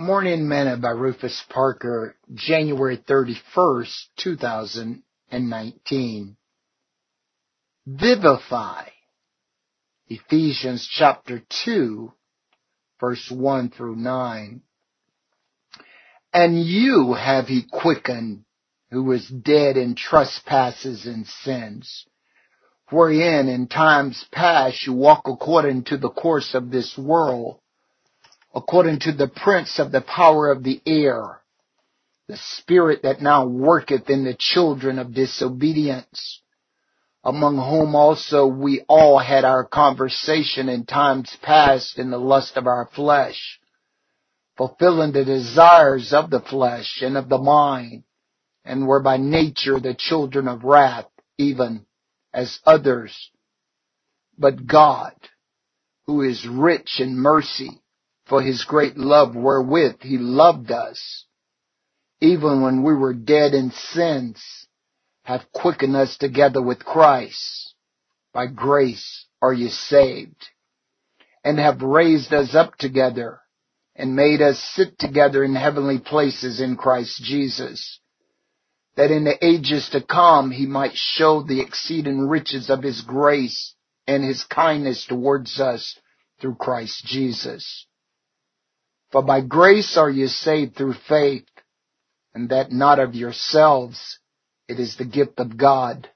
Morning Manna by Rufus Parker, January 31st, 2019. Vivify. Ephesians chapter 2, verse 1 through 9. And you have he quickened, who was dead in trespasses and sins, wherein in times past you walk according to the course of this world, according to the prince of the power of the air, the spirit that now worketh in the children of disobedience, among whom also we all had our conversation in times past in the lust of our flesh, fulfilling the desires of the flesh and of the mind, and were by nature the children of wrath, even as others. But God, who is rich in mercy, for his great love wherewith he loved us, even when we were dead in sins, hath quickened us together with Christ. By grace are ye saved, and have raised us up together, and made us sit together in heavenly places in Christ Jesus, that in the ages to come he might show the exceeding riches of his grace and his kindness towards us through Christ Jesus. For by grace are you saved through faith, and that not of yourselves, it is the gift of God,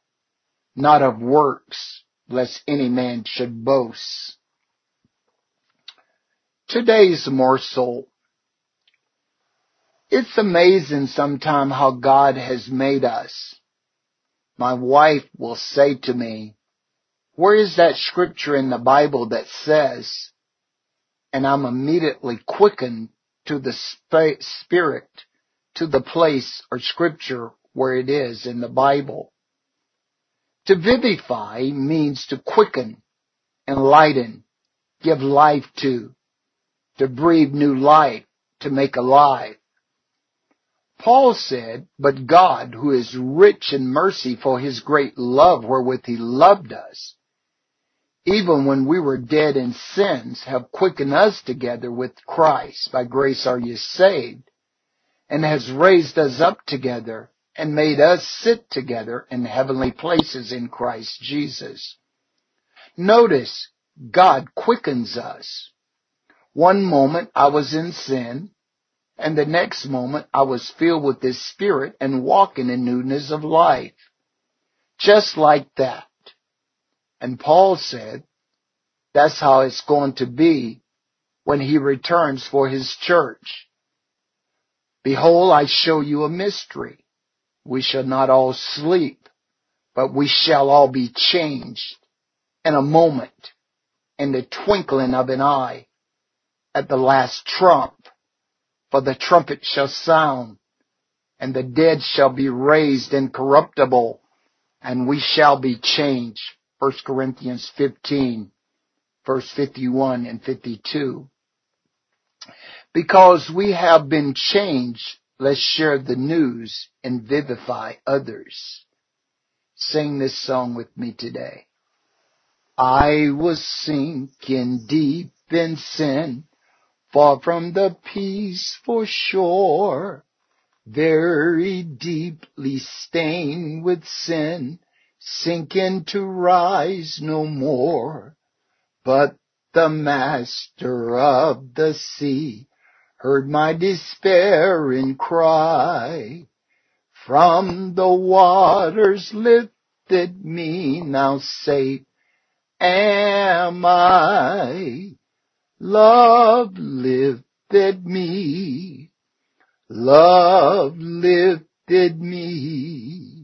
not of works, lest any man should boast. Today's morsel. It's amazing sometime how God has made us. My wife will say to me, where is that scripture in the Bible that says, and I'm immediately quickened to the spirit, to the place or scripture where it is in the Bible. To vivify means to quicken, enlighten, give life to, to breathe new life, to make alive. Paul said, but God, who is rich in mercy for his great love wherewith he loved us, even when we were dead in sins, have quickened us together with Christ. By grace are you saved, and has raised us up together and made us sit together in heavenly places in Christ Jesus. Notice, God quickens us. One moment I was in sin, and the next moment I was filled with His Spirit and walking in newness of life. Just like that. And Paul said, that's how it's going to be when he returns for his church. Behold, I show you a mystery. We shall not all sleep, but we shall all be changed in a moment, in the twinkling of an eye, at the last trump. For the trumpet shall sound, and the dead shall be raised incorruptible, and we shall be changed. 1 Corinthians 15, verse 51 and 52. Because we have been changed, let's share the news and vivify others. Sing this song with me today. I was sinking deep in sin, far from the peaceful shore, very deeply stained with sin, sinking to rise no more. But the master of the sea heard my despairing cry. From the waters lifted me, now safe am I. Love lifted me. Love lifted me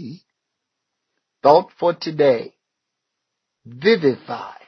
Thought for today. Vivify.